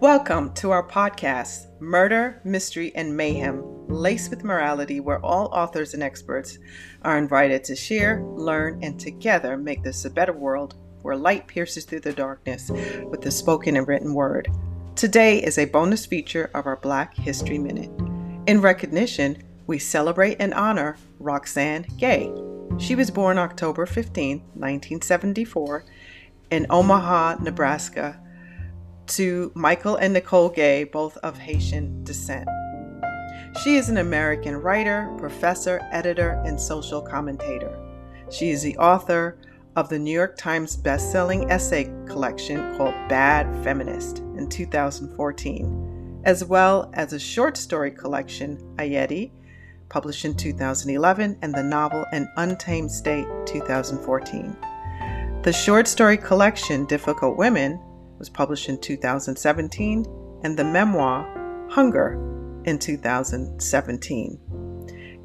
Welcome to our podcast, Murder, Mystery, and Mayhem, laced with morality, where all authors and experts are invited to share, learn, and together make this a better world where light pierces through the darkness with the spoken and written word. Today is a bonus feature of our Black History Minute. In recognition, we celebrate and honor Roxane Gay. She was born October 15, 1974, in Omaha, Nebraska to Michael and Nicole Gay, both of Haitian descent. She is an American writer, professor, editor, and social commentator. She is the author of the New York Times best-selling essay collection called Bad Feminist in 2014, as well as a short story collection, Ayiti, published in 2011, and the novel An Untamed State 2014. The short story collection, Difficult Women, was published in 2017, and the memoir Hunger in 2017.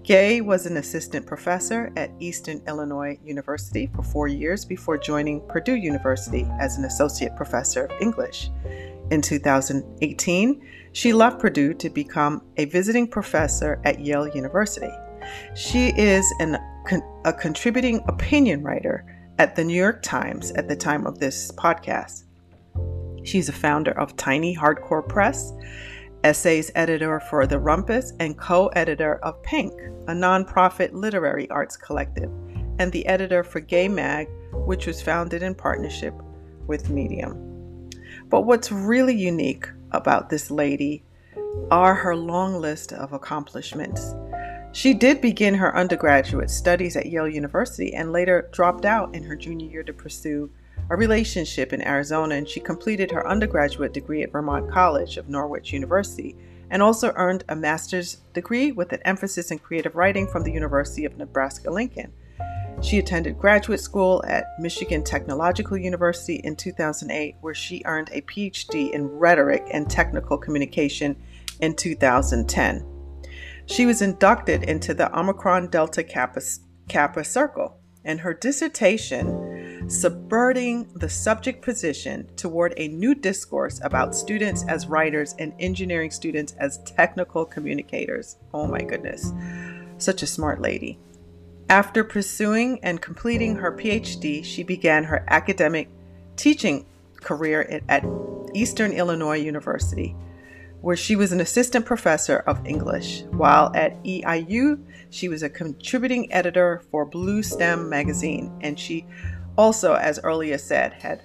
Gay was an assistant professor at Eastern Illinois University for four years before joining Purdue University as an associate professor of English. In 2018, she left Purdue to become a visiting professor at Yale University. She is an, a contributing opinion writer at the New York Times at the time of this podcast. She's a founder of Tiny Hardcore Press, essays editor for The Rumpus, and co editor of PANK, a nonprofit literary arts collective, and the editor for Gay Mag, which was founded in partnership with Medium. But what's really unique about this lady are her long list of accomplishments. She did begin her undergraduate studies at Yale University and later dropped out in her junior year to pursue a relationship in Arizona, and she completed her undergraduate degree at Vermont College of Norwich University and also earned a master's degree with an emphasis in creative writing from the University of Nebraska Lincoln. She attended graduate school at Michigan Technological University in 2008, where she earned a PhD in rhetoric and technical communication in 2010. She was inducted into the Omicron Delta Kappa, Kappa Circle, and her dissertation subverting the subject position toward a new discourse about students as writers and engineering students as technical communicators. Oh my goodness, such a smart lady. After pursuing and completing her PhD, she began her academic teaching career at Eastern Illinois University, where she was an assistant professor of English. While at EIU, she was a contributing editor for Blue Stem magazine, and she also, as earlier said, had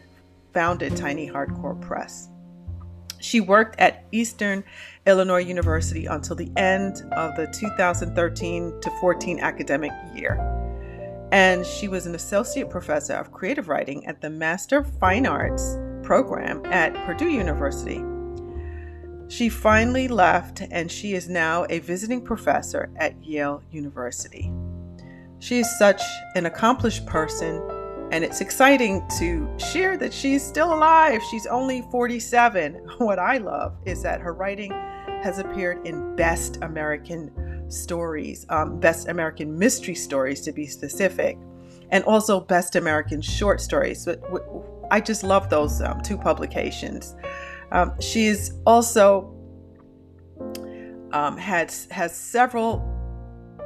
founded Tiny Hardcore Press. She worked at Eastern Illinois University until the end of the 2013 to 14 academic year. And she was an associate professor of creative writing at the Master of Fine Arts program at Purdue University. She finally left and she is now a visiting professor at Yale University. She is such an accomplished person and it's exciting to share that she's still alive. She's only 47. What I love is that her writing has appeared in Best American Stories, um, Best American Mystery Stories to be specific, and also Best American Short Stories. I just love those um, two publications. Um, she's also um, had has several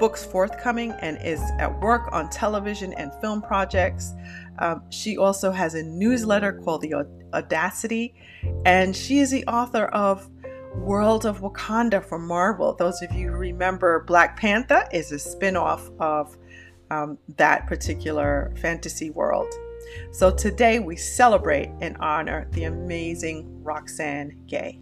books forthcoming and is at work on television and film projects. Um, she also has a newsletter called The Audacity, and she is the author of World of Wakanda from Marvel. Those of you who remember Black Panther is a spin-off of um, that particular fantasy world. So today we celebrate and honor the amazing Roxane Gay.